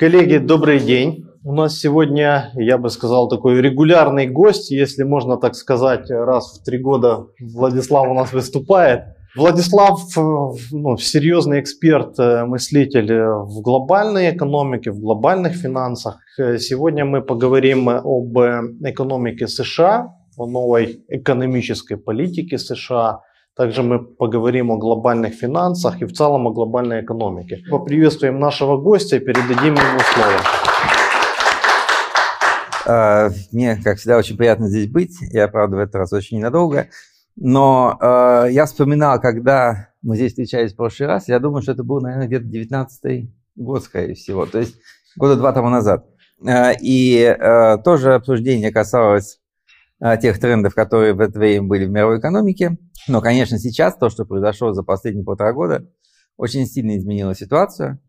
Коллеги, добрый день. У нас сегодня, я бы сказал, такой регулярный гость, если можно так сказать, раз в три года Владислав у нас выступает. Владислав ну, серьезный эксперт, э, мыслитель в глобальной экономике, в глобальных финансах. Сегодня мы поговорим об экономике США, о новой экономической политике США, также мы поговорим о глобальных финансах и в целом о глобальной экономике. Поприветствуем нашего гостя и передадим ему слово. А, мне, как всегда, очень приятно здесь быть. Я, правда, в этот раз очень ненадолго. Но э, я вспоминал, когда мы здесь встречались в прошлый раз, я думаю, что это был, наверное, где-то 19 год, скорее всего. То есть года два тому назад. Э, и э, тоже обсуждение касалось э, тех трендов, которые в это время были в мировой экономике. Но, конечно, сейчас то, что произошло за последние полтора года, очень сильно изменило ситуацию.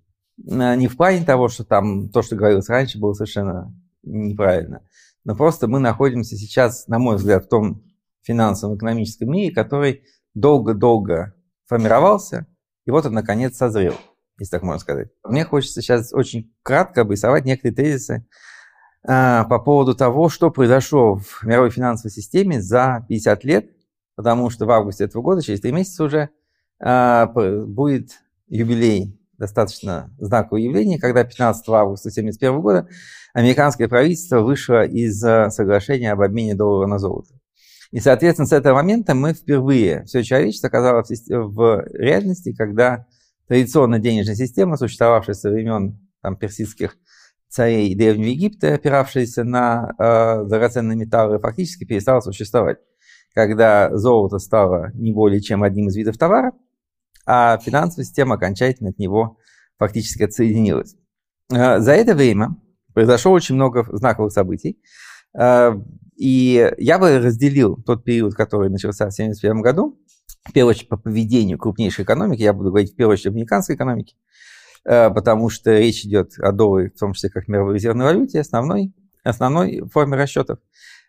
Э, не в плане того, что там то, что говорилось раньше, было совершенно неправильно. Но просто мы находимся сейчас, на мой взгляд, в том финансовом экономическом мире, который долго-долго формировался, и вот он, наконец, созрел, если так можно сказать. Мне хочется сейчас очень кратко обрисовать некоторые тезисы а, по поводу того, что произошло в мировой финансовой системе за 50 лет потому что в августе этого года, через три месяца уже, а, будет юбилей, достаточно знаковое явление, когда 15 августа 1971 года американское правительство вышло из а, соглашения об обмене доллара на золото. И, соответственно, с этого момента мы впервые, все человечество оказалось в реальности, когда традиционная денежная система, существовавшая со времен там, персидских царей Древнего Египта, опиравшаяся на э, драгоценные металлы, фактически перестала существовать. Когда золото стало не более чем одним из видов товара, а финансовая система окончательно от него фактически отсоединилась. Э, за это время произошло очень много знаковых событий, э, и я бы разделил тот период, который начался в 1971 году, в первую очередь по поведению крупнейшей экономики, я буду говорить в первую очередь об американской экономике, потому что речь идет о долларе, в том числе как мировой резервной валюте, основной, основной форме расчетов.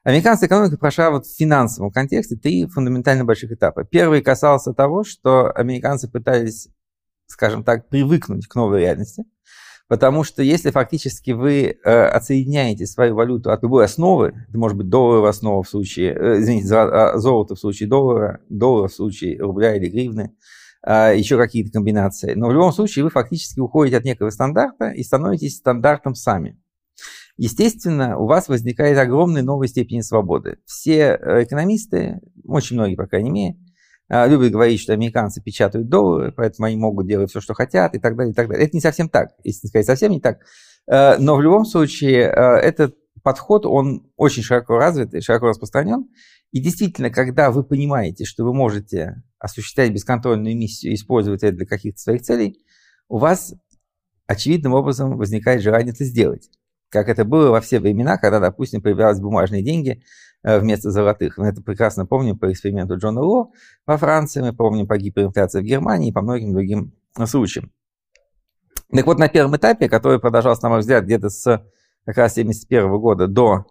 Американская экономика прошла вот в финансовом контексте три фундаментально больших этапа. Первый касался того, что американцы пытались, скажем так, привыкнуть к новой реальности, потому что если фактически вы э, отсоединяете свою валюту от любой основы, это может быть долларовая основа в случае, э, извините, а, золото в случае доллара, доллар в случае рубля или гривны, э, еще какие-то комбинации, но в любом случае вы фактически уходите от некого стандарта и становитесь стандартом сами естественно, у вас возникает огромная новая степень свободы. Все э, экономисты, очень многие, по крайней мере, э, любят говорить, что американцы печатают доллары, поэтому они могут делать все, что хотят и так далее, и так далее. Это не совсем так, если сказать, совсем не так. Э, но в любом случае этот подход, он очень широко развит и широко распространен. И действительно, когда вы понимаете, что вы можете осуществлять бесконтрольную миссию использовать это для каких-то своих целей, у вас очевидным образом возникает желание это сделать как это было во все времена, когда, допустим, появлялись бумажные деньги э, вместо золотых. Мы это прекрасно помним по эксперименту Джона Ло во Франции, мы помним по гиперинфляции в Германии и по многим другим случаям. Так вот, на первом этапе, который продолжался, на мой взгляд, где-то с как раз 71 года до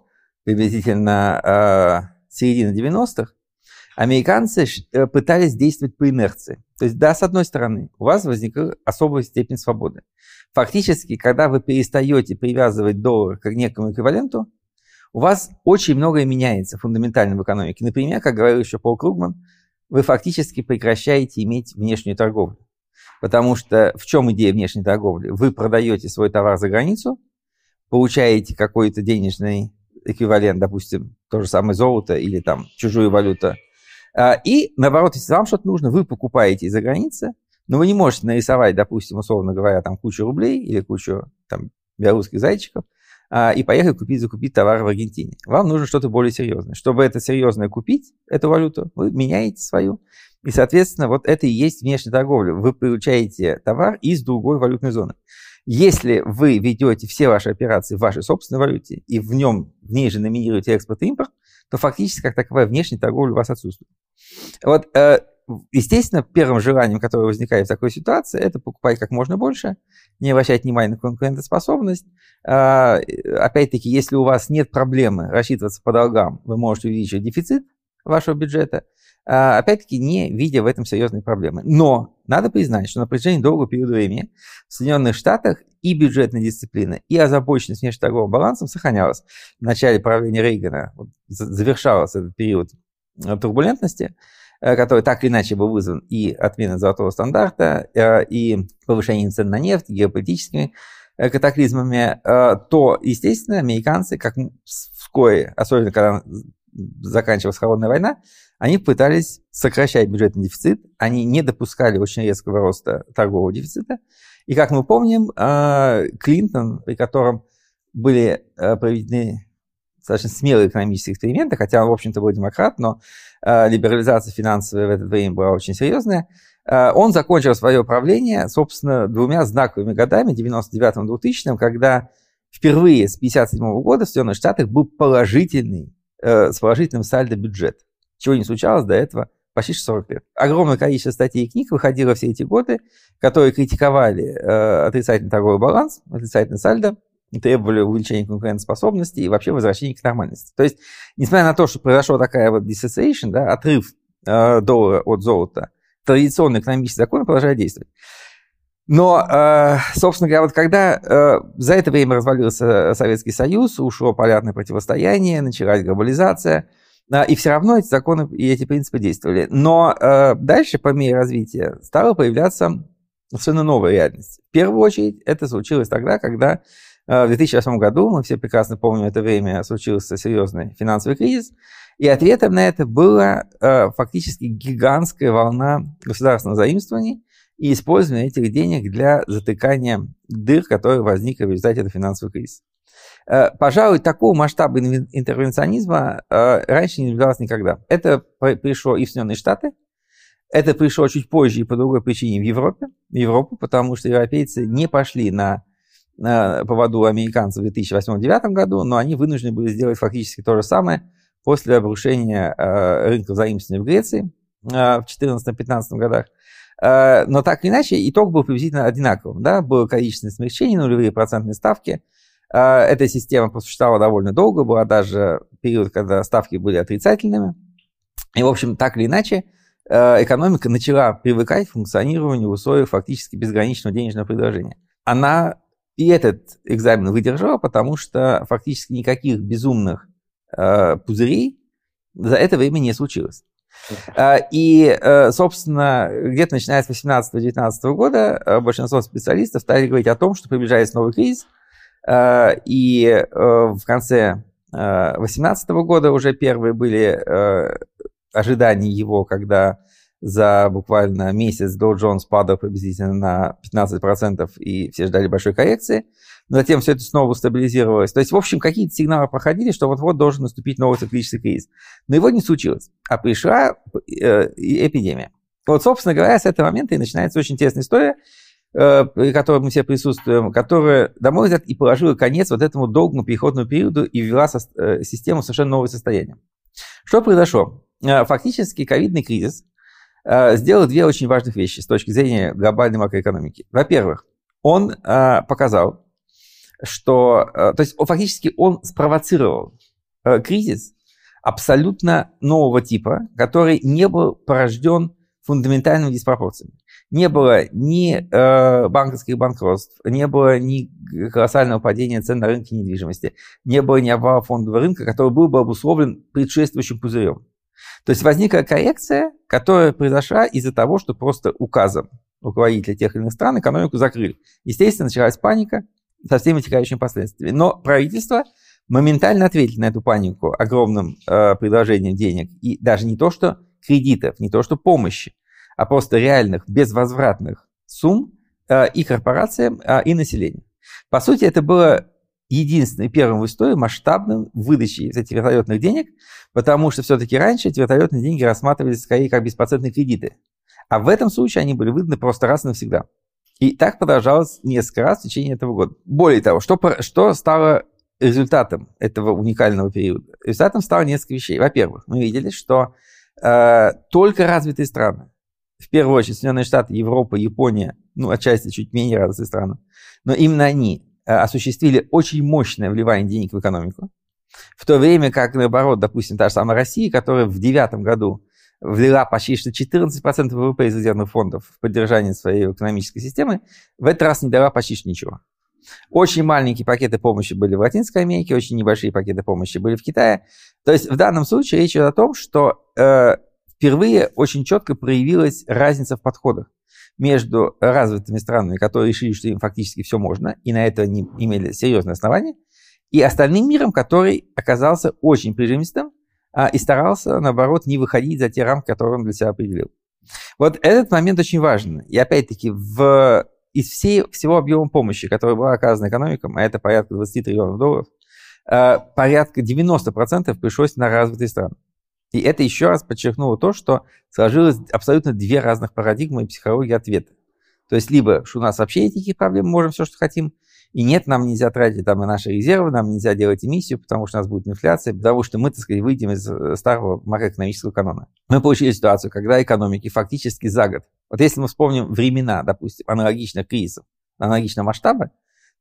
приблизительно э, середины 90-х, американцы э, пытались действовать по инерции. То есть, да, с одной стороны, у вас возникла особая степень свободы. Фактически, когда вы перестаете привязывать доллар к некому эквиваленту, у вас очень многое меняется фундаментально в экономике. Например, как говорил еще Пол Кругман, вы фактически прекращаете иметь внешнюю торговлю. Потому что в чем идея внешней торговли? Вы продаете свой товар за границу, получаете какой-то денежный эквивалент, допустим, то же самое золото или там чужую валюту. А, и наоборот, если вам что-то нужно, вы покупаете из-за границы, но вы не можете нарисовать, допустим, условно говоря, там кучу рублей или кучу там белорусских зайчиков а, и поехать купить, закупить товар в Аргентине. Вам нужно что-то более серьезное. Чтобы это серьезное купить, эту валюту, вы меняете свою. И, соответственно, вот это и есть внешняя торговля. Вы получаете товар из другой валютной зоны. Если вы ведете все ваши операции в вашей собственной валюте и в нем, в ней же номинируете экспорт и импорт, то фактически как таковая внешняя торговля у вас отсутствует. Вот э, естественно, первым желанием, которое возникает в такой ситуации, это покупать как можно больше, не обращать внимания на конкурентоспособность. А, опять-таки, если у вас нет проблемы рассчитываться по долгам, вы можете увеличить дефицит вашего бюджета. А, опять-таки не видя в этом серьезной проблемы. Но надо признать, что на протяжении долгого периода времени в Соединенных Штатах и бюджетная дисциплина, и озабоченность внешнеторговым балансом сохранялась. В начале правления Рейгана вот, завершался этот период э, турбулентности, э, который так или иначе был вызван и отменой золотого стандарта, э, и повышением цен на нефть, геополитическими катаклизмами, то, естественно, американцы, как вскоре, особенно когда заканчивалась холодная война, они пытались сокращать бюджетный дефицит, они не допускали очень резкого роста торгового дефицита. И как мы помним, а, Клинтон, при котором были а, проведены достаточно смелые экономические эксперименты, хотя он, в общем-то, был демократ, но а, либерализация финансовая в это время была очень серьезная, он закончил свое правление, собственно, двумя знаковыми годами, 99-2000, когда впервые с 1957 года в Соединенных Штатах был положительный, э, с положительным сальдо бюджет чего не случалось до этого почти 40 лет. Огромное количество статей и книг выходило все эти годы, которые критиковали э, отрицательный торговый баланс, отрицательный сальдо, требовали увеличения конкурентоспособности и вообще возвращения к нормальности. То есть, несмотря на то, что произошла такая вот dissociation, да, отрыв э, доллара от золота, традиционный экономический закон продолжает действовать. Но, э, собственно говоря, вот когда э, за это время развалился Советский Союз, ушло полярное противостояние, началась глобализация – и все равно эти законы и эти принципы действовали. Но э, дальше, по мере развития, стала появляться совершенно новая реальность. В первую очередь, это случилось тогда, когда э, в 2008 году, мы все прекрасно помним это время, случился серьезный финансовый кризис, и ответом на это была э, фактически гигантская волна государственных заимствований и использования этих денег для затыкания дыр, которые возникли в результате этого финансового кризиса. Э, пожалуй, такого масштаба интервенционизма э, раньше не наблюдалось никогда. Это пришло и в Соединенные Штаты, это пришло чуть позже и по другой причине в Европе, в Европу, потому что европейцы не пошли на, на поводу американцев в 2008-2009 году, но они вынуждены были сделать фактически то же самое после обрушения э, рынка взаимствования в Греции в 2014-2015 годах. Но так или иначе, итог был приблизительно одинаковым. Да? Было количественное смягчение, нулевые процентные ставки – эта система просуществовала довольно долго, была даже период, когда ставки были отрицательными. И, в общем, так или иначе, а, экономика начала привыкать к функционированию в условиях фактически безграничного денежного предложения. Она и этот экзамен выдержала, потому что фактически никаких безумных э, пузырей за это время не случилось. И, собственно, где-то начиная с 18-19 года большинство специалистов стали говорить о том, что приближается новый кризис – Э, и э, в конце 2018 э, года уже первые были ожидания его, когда за буквально месяц Dow Jones падал приблизительно на 15%, и все ждали большой коррекции. Но затем все это снова стабилизировалось. То есть, в общем, какие-то сигналы проходили, что вот-вот должен наступить новый циклический кризис. Но его не случилось. А пришла эпидемия. Вот, собственно говоря, с этого момента и начинается очень интересная история, Э, при которой мы все присутствуем, которая, на мой взгляд, и положила конец вот этому долгому переходному периоду и ввела со, э, систему в совершенно новое состояние. Что произошло? Э, фактически ковидный кризис сделал две очень важных вещи с точки зрения глобальной макроэкономики. Во-первых, он показал, что, то есть фактически он спровоцировал кризис абсолютно нового типа, который не был порожден фундаментальными диспропорциями не было ни э, банковских банкротств, не было ни колоссального падения цен на рынке недвижимости, не было ни обвала фондового рынка, который был бы обусловлен предшествующим пузырем. То есть возникла коррекция, которая произошла из-за того, что просто указом руководителя тех или иных стран экономику закрыли. Естественно, началась паника со всеми вытекающими последствиями. Но правительство моментально ответило на эту панику огромным э, предложением денег. И даже не то, что кредитов, не то, что помощи, а просто реальных безвозвратных сумм э, и корпорациям, э, и населению. По сути, это было единственным первым в истории масштабным выдачей этих вертолетных денег, потому что все-таки раньше эти вертолетные деньги рассматривались скорее как беспроцентные кредиты. А в этом случае они были выданы просто раз и навсегда. И так продолжалось несколько раз в течение этого года. Более того, что, что стало результатом этого уникального периода? Результатом стало несколько вещей. Во-первых, мы видели, что э, только развитые страны, в первую очередь Соединенные Штаты, Европа, Япония, ну, отчасти чуть менее развитые страны, но именно они э, осуществили очень мощное вливание денег в экономику, в то время как, наоборот, допустим, та же самая Россия, которая в девятом году влила почти что 14% ВВП из резервных фондов в поддержание своей экономической системы, в этот раз не дала почти что ничего. Очень маленькие пакеты помощи были в Латинской Америке, очень небольшие пакеты помощи были в Китае. То есть в данном случае речь идет о том, что э, впервые очень четко проявилась разница в подходах между развитыми странами, которые решили, что им фактически все можно, и на это они имели серьезные основания, и остальным миром, который оказался очень прижимистым а, и старался, наоборот, не выходить за те рамки, которые он для себя определил. Вот этот момент очень важен. И опять-таки, в, из всей, всего объема помощи, который была оказана экономикам, а это порядка 20 триллионов долларов, а, порядка 90% пришлось на развитые страны. И это еще раз подчеркнуло то, что сложилось абсолютно две разных парадигмы и психологии ответа. То есть либо, что у нас вообще нет никаких проблем, мы можем все, что хотим, и нет, нам нельзя тратить там и наши резервы, нам нельзя делать эмиссию, потому что у нас будет инфляция, потому что мы, так сказать, выйдем из э, старого макроэкономического канона. Мы получили ситуацию, когда экономики фактически за год, вот если мы вспомним времена, допустим, аналогичных кризисов, аналогичного масштаба,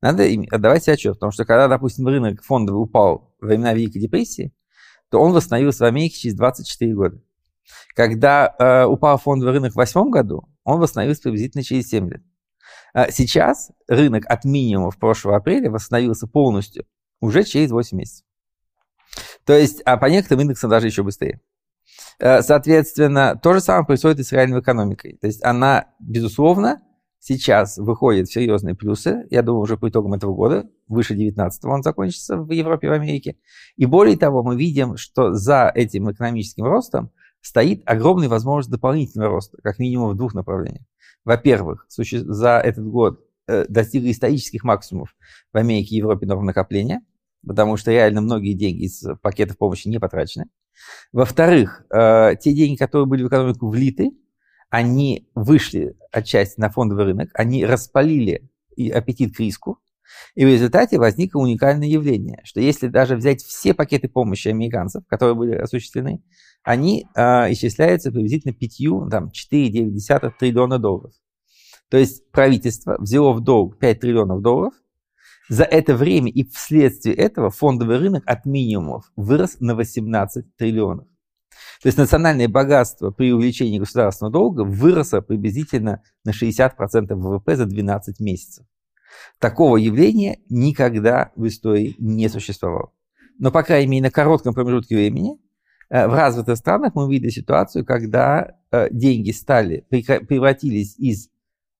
надо отдавать себе отчет, потому что когда, допустим, рынок фондовый упал во времена Великой депрессии, то он восстановился в Америке через 24 года. Когда э, упал фондовый рынок в 2008 году, он восстановился приблизительно через 7 лет. А сейчас рынок от минимума в прошлого апреля восстановился полностью уже через 8 месяцев. То есть, а по некоторым индексам даже еще быстрее. Э, соответственно, то же самое происходит и с реальной экономикой. То есть она, безусловно, сейчас выходит в серьезные плюсы. Я думаю, уже по итогам этого года, выше 19 он закончится в Европе и в Америке. И более того, мы видим, что за этим экономическим ростом стоит огромная возможность дополнительного роста, как минимум в двух направлениях во-первых, за этот год э, достигли исторических максимумов в Америке и Европе норм накопления, потому что реально многие деньги из пакетов помощи не потрачены. Во-вторых, э, те деньги, которые были в экономику влиты, они вышли отчасти на фондовый рынок, они распалили аппетит к риску, и в результате возникло уникальное явление, что если даже взять все пакеты помощи американцев, которые были осуществлены, они э, исчисляются приблизительно 5, там, 4,9 триллиона долларов. То есть правительство взяло в долг 5 триллионов долларов, за это время и вследствие этого фондовый рынок от минимумов вырос на 18 триллионов. То есть национальное богатство при увеличении государственного долга выросло приблизительно на 60% ВВП за 12 месяцев. Такого явления никогда в истории не существовало. Но, по крайней мере, на коротком промежутке времени э, в развитых странах мы видели ситуацию, когда э, деньги стали, превратились из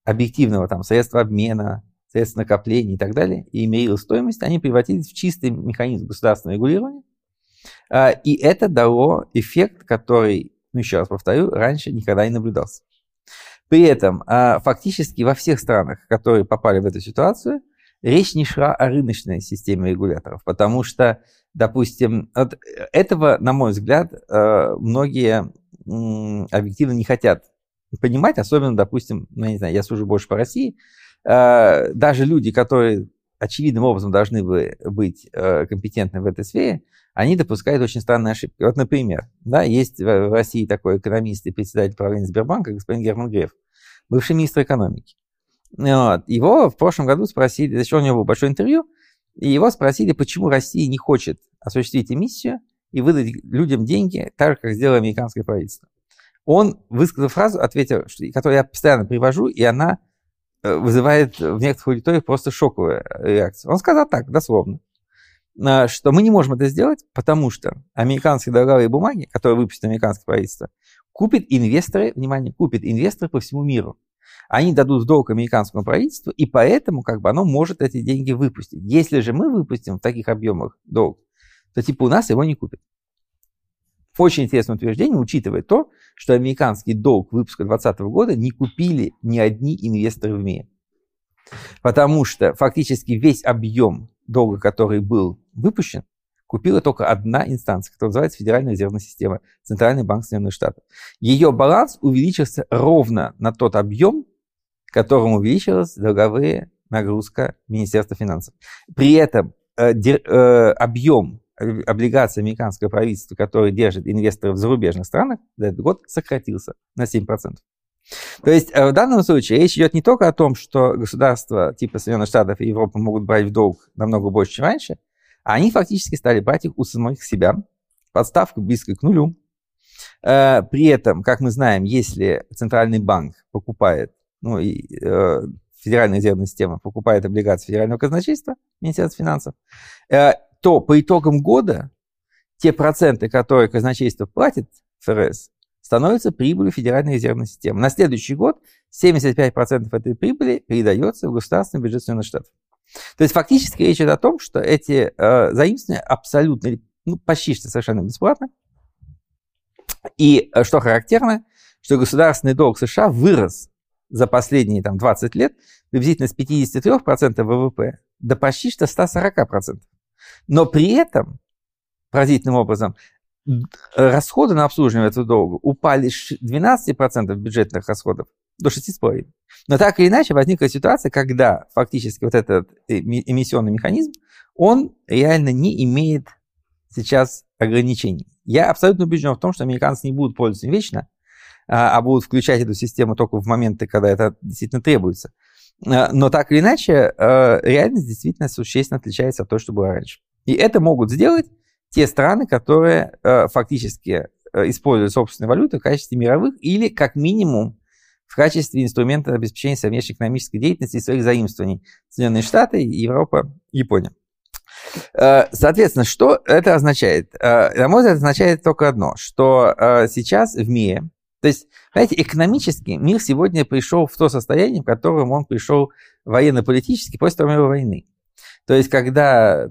объективного там, средства обмена, средств накопления и так далее, и имели стоимость, они превратились в чистый механизм государственного регулирования. Э, и это дало эффект, который, ну еще раз повторю, раньше никогда не наблюдался. При этом а, фактически во всех странах, которые попали в эту ситуацию, речь не шла о рыночной системе регуляторов, потому что, допустим, от этого, на мой взгляд, а, многие объективно не хотят понимать, особенно, допустим, ну, я не знаю, я служу больше по России, а, даже люди, которые очевидным образом должны быть компетентны в этой сфере, они допускают очень странные ошибки. Вот, например, да, есть в России такой экономист и председатель правления Сбербанка, господин Герман Греф, бывший министр экономики. Вот. Его в прошлом году спросили, зачем у него было большое интервью, и его спросили, почему Россия не хочет осуществить эмиссию и выдать людям деньги, так же, как сделало американское правительство. Он высказал фразу, ответил, которую я постоянно привожу, и она э, вызывает в некоторых аудиториях просто шоковую реакцию. Он сказал так, дословно. А, что мы не можем это сделать, потому что американские долговые бумаги, которые выпустит американское правительство, купят инвесторы, внимание, купят инвесторы по всему миру. Они дадут в долг американскому правительству, и поэтому как бы оно может эти деньги выпустить. Если же мы выпустим в таких объемах долг, то типа у нас его не купят. Очень интересное утверждение, учитывая то, что американский долг выпуска 2020 года не купили ни одни инвесторы в мире. Потому что фактически весь объем долга, который был выпущен, купила только одна инстанция, которая называется Федеральная резервная система, Центральный банк Соединенных Штатов. Ее баланс увеличился ровно на тот объем, которым увеличилась долговая нагрузка Министерства финансов. При этом э, э, объем облигаций американского правительства, который держит инвесторы в зарубежных странах, за этот год сократился на 7%. То есть э, в данном случае речь идет не только о том, что государства типа Соединенных Штатов и Европы могут брать в долг намного больше, чем раньше, а они фактически стали брать их у самих себя. Подставка близкая к нулю. Э, при этом, как мы знаем, если центральный банк покупает, ну и э, Федеральная резервная система покупает облигации федерального казначейства, Министерства финансов, то по итогам года те проценты, которые казначейство платит ФРС, становятся прибылью Федеральной резервной системы. На следующий год 75% этой прибыли передается в государственный бюджет Соединенных Штатов. То есть фактически речь идет о том, что эти э, заимствования абсолютно, ну, почти что совершенно бесплатны. И э, что характерно, что государственный долг США вырос за последние там, 20 лет приблизительно с 53% ВВП до почти что 140%. Но при этом, поразительным образом, расходы на обслуживание этого долга упали с 12% бюджетных расходов до 6,5%. Но так или иначе возникла ситуация, когда фактически вот этот эмиссионный механизм, он реально не имеет сейчас ограничений. Я абсолютно убежден в том, что американцы не будут пользоваться вечно, а, а будут включать эту систему только в моменты, когда это действительно требуется. А, но так или иначе, а, реальность действительно существенно отличается от того, что было раньше. И это могут сделать те страны, которые фактически используют собственные валюты в качестве мировых или, как минимум, в качестве инструмента обеспечения совместной экономической деятельности и своих заимствований Соединенные Штаты, Европа, Япония. Соответственно, что это означает? На мой взгляд, это означает только одно, что сейчас в мире то есть, знаете, экономически мир сегодня пришел в то состояние, в котором он пришел военно-политически после Второй мировой войны. То есть, когда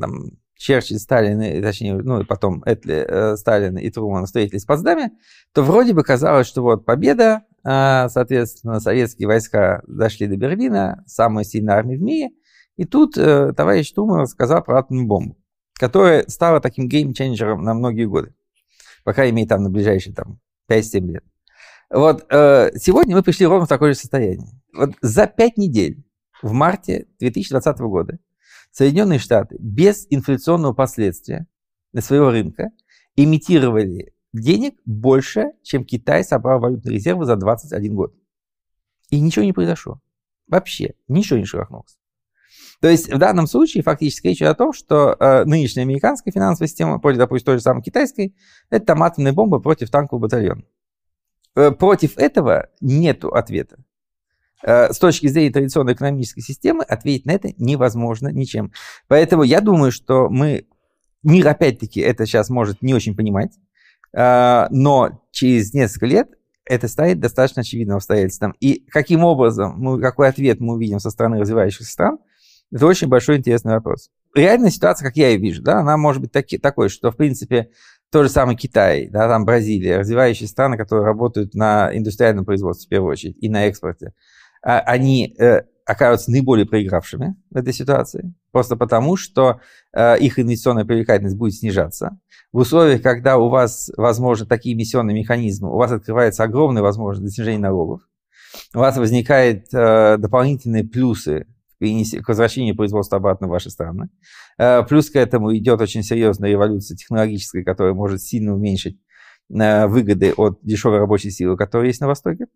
там, Черчилль, Сталин, точнее, ну и потом Этли, э, Сталин и Труман встретились в Потсдаме, то вроде бы казалось, что вот победа, э, соответственно, советские войска дошли до Берлина, самая сильная армия в мире, и тут э, товарищ Труман рассказал про атомную бомбу, которая стала таким геймченджером на многие годы. Пока имеет там на ближайшие там 5-7 лет. Вот э, сегодня мы пришли ровно в такое же состояние. Вот за 5 недель в марте 2020 года Соединенные Штаты без инфляционного последствия на своего рынка имитировали денег больше, чем Китай собрал валютные резервы за 21 год. И ничего не произошло. Вообще ничего не шелохнулось. То есть в данном случае фактически речь идет о том, что э, нынешняя американская финансовая система, против, допустим, той же самой китайской, это там атомная бомба против танкового батальона. Э, против этого нет ответа. Э, с точки зрения традиционной экономической системы ответить на это невозможно ничем. Поэтому я думаю, что мы, мир опять-таки это сейчас может не очень понимать, э, но через несколько лет это станет достаточно очевидным обстоятельством. И каким образом, мы, какой ответ мы увидим со стороны развивающихся стран, это очень большой интересный вопрос. Реальная ситуация, как я ее вижу, да, она может быть таки, такой, что, в принципе, то же самое Китай, да, там Бразилия, развивающие страны, которые работают на индустриальном производстве в первую очередь и на экспорте, а, они э, окажутся наиболее проигравшими в этой ситуации, просто потому что э, их инвестиционная привлекательность будет снижаться. В условиях, когда у вас возможны такие эмиссионные механизмы, у вас открывается огромная возможность для снижения налогов, у вас возникают э, дополнительные плюсы к возвращению производства обратно в ваши страны. Э, плюс к этому идет очень серьезная революция технологическая, которая может сильно уменьшить э, выгоды от дешевой рабочей силы, которая есть на Востоке.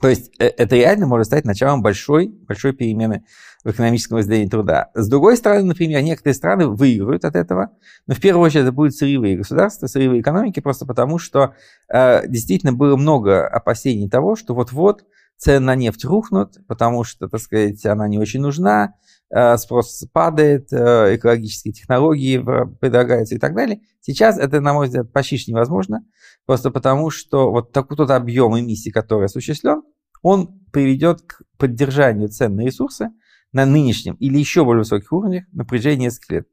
То есть э, это реально может стать началом большой, большой перемены в экономическом разделении труда. С другой стороны, например, некоторые страны выиграют от этого, но в первую очередь это будут сырьевые государства, сырьевые экономики, просто потому что э, действительно было много опасений того, что вот-вот цены на нефть рухнут, потому что, так сказать, она не очень нужна, э, спрос падает, э, экологические технологии предлагаются и так далее. Сейчас это, на мой взгляд, почти невозможно, просто потому что вот такой тот объем эмиссий, который осуществлен, он приведет к поддержанию цен на ресурсы на нынешнем или еще более высоких уровнях на протяжении нескольких лет.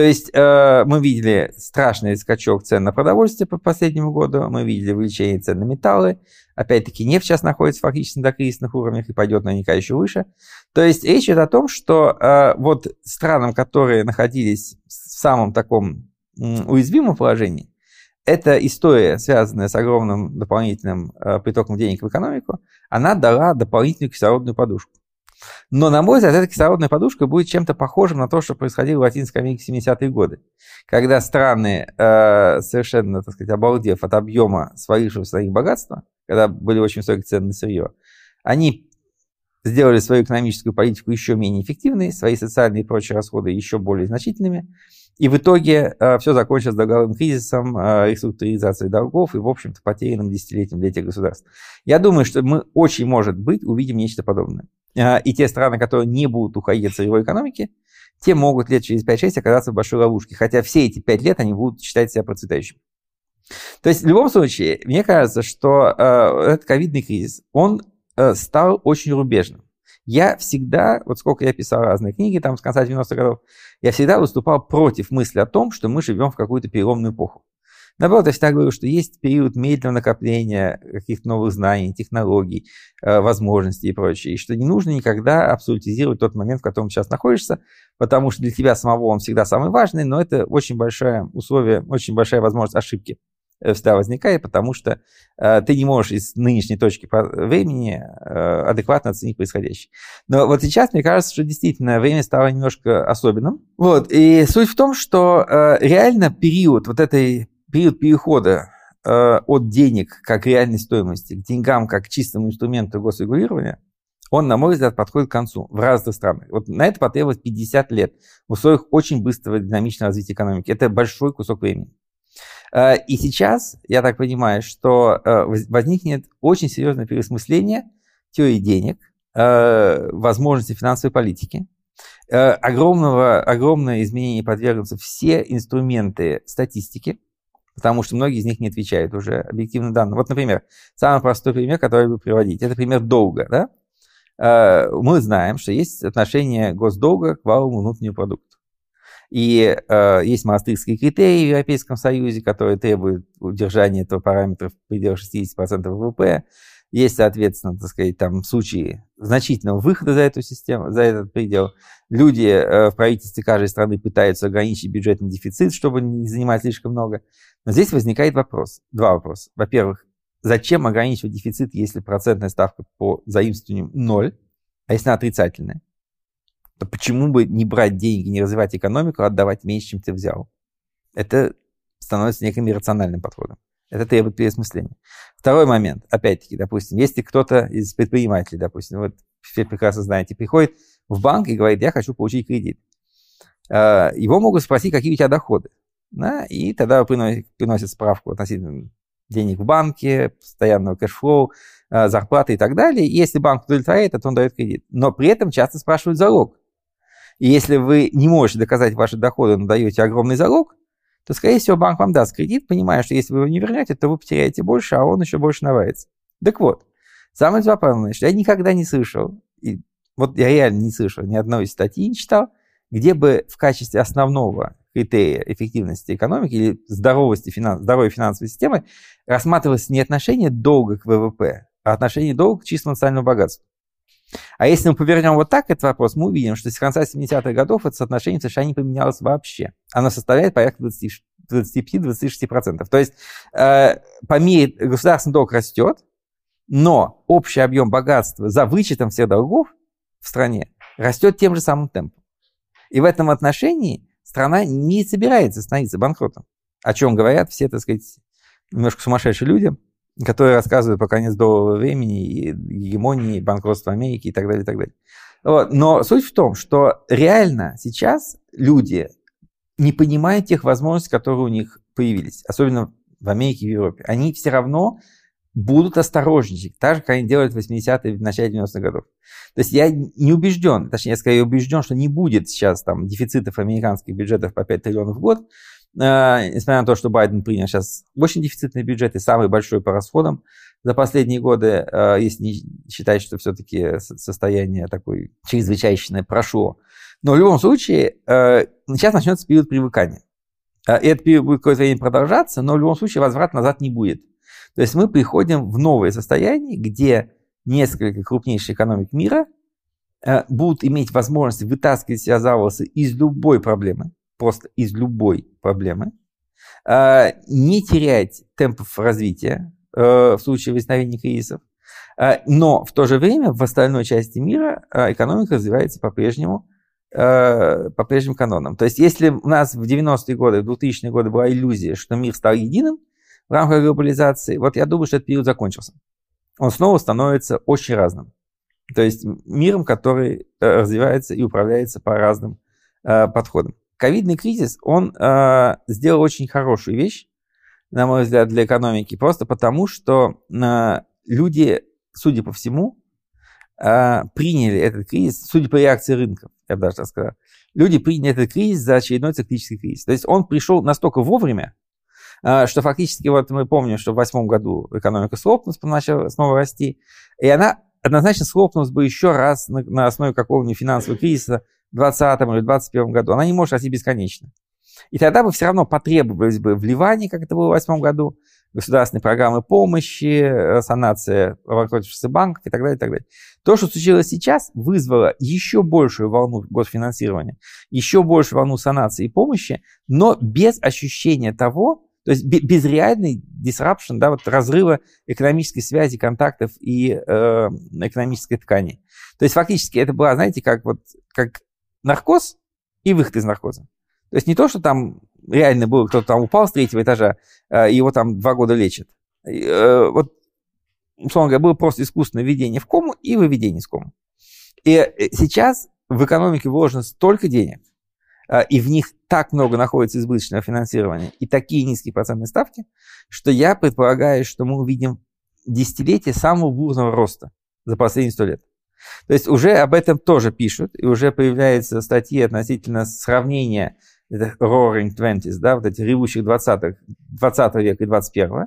То есть э, мы видели страшный скачок цен на продовольствие по последнему году, мы видели увеличение цен на металлы. Опять-таки нефть сейчас находится фактически на кризисных уровнях и пойдет наверняка еще выше. То есть речь идет о том, что э, вот странам, которые находились в самом таком уязвимом положении, эта история, связанная с огромным дополнительным э, притоком денег в экономику, она дала дополнительную кислородную подушку. Но, на мой взгляд, эта кислородная подушка будет чем-то похожим на то, что происходило в Латинской Америке в 70-е годы, когда страны, э, совершенно, так сказать, обалдев от объема свалившегося на их богатства, когда были очень высокие цены на сырье, они сделали свою экономическую политику еще менее эффективной, свои социальные и прочие расходы еще более значительными, И в итоге э, все закончилось долговым кризисом, э, реструктуризацией долгов и, в общем-то, потерянным десятилетием для этих государств. Я думаю, что мы очень, может быть, увидим нечто подобное. Э, и те страны, которые не будут уходить от сырьевой экономики, те могут лет через 5-6 оказаться в большой ловушке. Хотя все эти 5 лет они будут считать себя процветающими. То есть, в любом случае, мне кажется, что э, этот ковидный кризис, он э, стал очень рубежным. Я всегда, вот сколько я писал разные книги там с конца 90-х годов, я всегда выступал против мысли о том, что мы живем в какую-то переломную эпоху. Наоборот, я всегда говорю, что есть период медленного накопления каких-то новых знаний, технологий, э, возможностей и прочее, и что не нужно никогда абсолютизировать тот момент, в котором сейчас находишься, потому что для тебя самого он всегда самый важный, но это очень большое условие, очень большая возможность ошибки э, всегда возникает, потому что э, ты не можешь из нынешней точки времени э, адекватно оценить происходящее. Но вот сейчас мне кажется, что действительно время стало немножко особенным. Вот. И суть в том, что э, реально период вот этой период перехода э, от денег как реальной стоимости к деньгам как чистому инструменту госрегулирования, он, на мой взгляд, подходит к концу в разных странах. Вот на это потребовалось 50 лет в условиях очень быстрого динамичного развития экономики. Это большой кусок времени. Э, и сейчас, я так понимаю, что э, возникнет очень серьезное переосмысление теории денег, э, возможности финансовой политики, огромного, огромное изменение подвергнутся все инструменты статистики, потому что многие из них не отвечают уже объективным данным. Вот, например, самый простой пример, который я буду приводить, это пример долга. Да? Э, мы знаем, что есть отношение госдолга к валовому внутреннему продукту. И э, есть монастырские критерии в Европейском Союзе, которые требуют удержания этого параметра в пределах 60% ВВП. Есть, соответственно, так сказать, там случаи значительного выхода за эту систему, за этот предел. Люди э, в правительстве каждой страны пытаются ограничить бюджетный дефицит, чтобы не занимать слишком много. Но здесь возникает вопрос, два вопроса. Во-первых, зачем ограничивать дефицит, если процентная ставка по заимствованию ноль, а если она отрицательная? То почему бы не брать деньги, не развивать экономику, а отдавать меньше, чем ты взял? Это становится неким иррациональным подходом. Это требует переосмысления. Второй момент, опять-таки, допустим, если кто-то из предпринимателей, допустим, вот все прекрасно знаете, приходит в банк и говорит, я хочу получить кредит. А, его могут спросить, какие у тебя доходы. Да, и тогда приносит, справку относительно денег в банке, постоянного cash flow, а, зарплаты и так далее. И если банк удовлетворяет, то он дает кредит. Но при этом часто спрашивают залог. И если вы не можете доказать ваши доходы, но даете огромный залог, то, скорее всего, банк вам даст кредит, понимая, что если вы его не вернете, то вы потеряете больше, а он еще больше наварится. Так вот, самое главное, что я никогда не слышал, и вот я реально не слышал ни одной статьи, не читал, где бы в качестве основного критерия эффективности экономики или здоровости финанс, здоровья финансовой системы рассматривалось не отношение долга к ВВП, а отношение долга к чистому национальному богатству. А если мы повернем вот так этот вопрос, мы увидим, что с конца 70-х годов это соотношение в США не поменялось вообще. Оно составляет порядка 25-26%. То есть э, по мере государственный долг растет, но общий объем богатства за вычетом всех долгов в стране растет тем же самым темпом. И в этом отношении страна не собирается становиться банкротом. О чем говорят все, так сказать, немножко сумасшедшие люди, которые рассказывают про конец долларового времени и гегемонии, банкротства Америки и так далее, и так далее. Вот. Но суть в том, что реально сейчас люди не понимают тех возможностей, которые у них появились, особенно в Америке и в Европе. Они все равно будут осторожничать, так же, как они делают в 80-е, в начале 90-х годов. То есть я не убежден, точнее, я скорее убежден, что не будет сейчас там дефицитов американских бюджетов по 5 триллионов в год, э, несмотря на то, что Байден принял сейчас очень дефицитный бюджет и самый большой по расходам за последние годы, э, если не считать, что все-таки состояние такое чрезвычайное прошло. Но в любом случае, э, сейчас начнется период привыкания. Э, и этот период будет какое-то время продолжаться, но в любом случае возврат назад не будет. То есть мы приходим в новое состояние, где несколько крупнейших экономик мира э, будут иметь возможность вытаскивать себя за волосы из любой проблемы, просто из любой проблемы, э, не терять темпов развития э, в случае возникновения кризисов, но в то же время в остальной части мира экономика развивается по-прежнему по прежним канонам. То есть если у нас в 90-е годы, в 2000-е годы была иллюзия, что мир стал единым, в рамках глобализации, вот я думаю, что этот период закончился. Он снова становится очень разным. То есть миром, который э, развивается и управляется по разным э, подходам. ковидный кризис, он э, сделал очень хорошую вещь, на мой взгляд, для экономики, просто потому что э, люди, судя по всему, э, приняли этот кризис, судя по реакции рынка, я бы даже так сказал, люди приняли этот кризис за очередной циклический кризис. То есть он пришел настолько вовремя, что фактически вот мы помним, что в восьмом году экономика слопнулась, начала снова расти, и она однозначно схлопнулась бы еще раз на, на основе какого-нибудь финансового кризиса в 2020 или 2021 году. Она не может расти бесконечно. И тогда бы все равно потребовались бы вливания, как это было в 2008 году, государственные программы помощи, э, санация обанкротившихся банков и так далее, и так далее. То, что случилось сейчас, вызвало еще большую волну госфинансирования, еще большую волну санации и помощи, но без ощущения того, то есть без реальной disruption, да, вот разрыва экономической связи, контактов и э, экономической ткани. То есть фактически это была, знаете, как вот как наркоз и выход из наркоза. То есть не то, что там реально было, кто-то там упал с третьего этажа, э, его там два года лечат. Э, вот, условно говоря, было просто искусственное введение в кому и выведение из кому. И э, сейчас в экономике вложено столько денег, и в них так много находится избыточного финансирования и такие низкие процентные ставки, что я предполагаю, что мы увидим десятилетие самого бурного роста за последние сто лет. То есть уже об этом тоже пишут, и уже появляются статьи относительно сравнения roaring twenties, да, вот этих ревущих 20 20 века и 21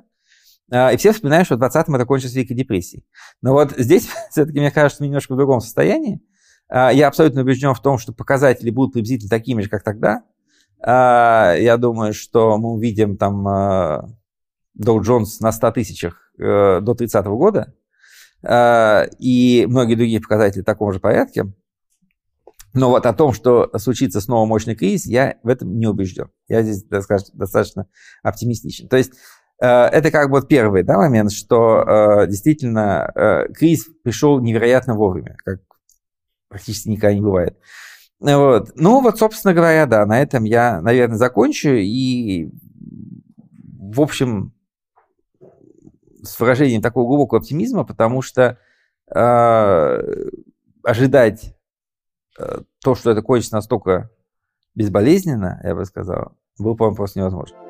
а, и все вспоминают, что в 20-м это кончилось Великой депрессией. Но вот здесь все-таки, мне кажется, немножко в другом состоянии. А, я абсолютно убежден в том, что показатели будут приблизительно такими же, как тогда. А, я думаю, что мы увидим там Dow Jones на 100 тысячах э, до 30 года а, и многие другие показатели в таком же порядке. Но вот о том, что случится снова мощный кризис, я в этом не убежден. Я здесь достаточно оптимистичен. То есть э, это как бы вот первый да, момент, что э, действительно кризис пришел невероятно вовремя, как практически никогда не бывает. Вот. Ну вот, собственно говоря, да, на этом я, наверное, закончу. И, в общем, с выражением такого глубокого оптимизма, потому что э, ожидать э, то, что это кончится настолько безболезненно, я бы сказал, было, по-моему, просто невозможно.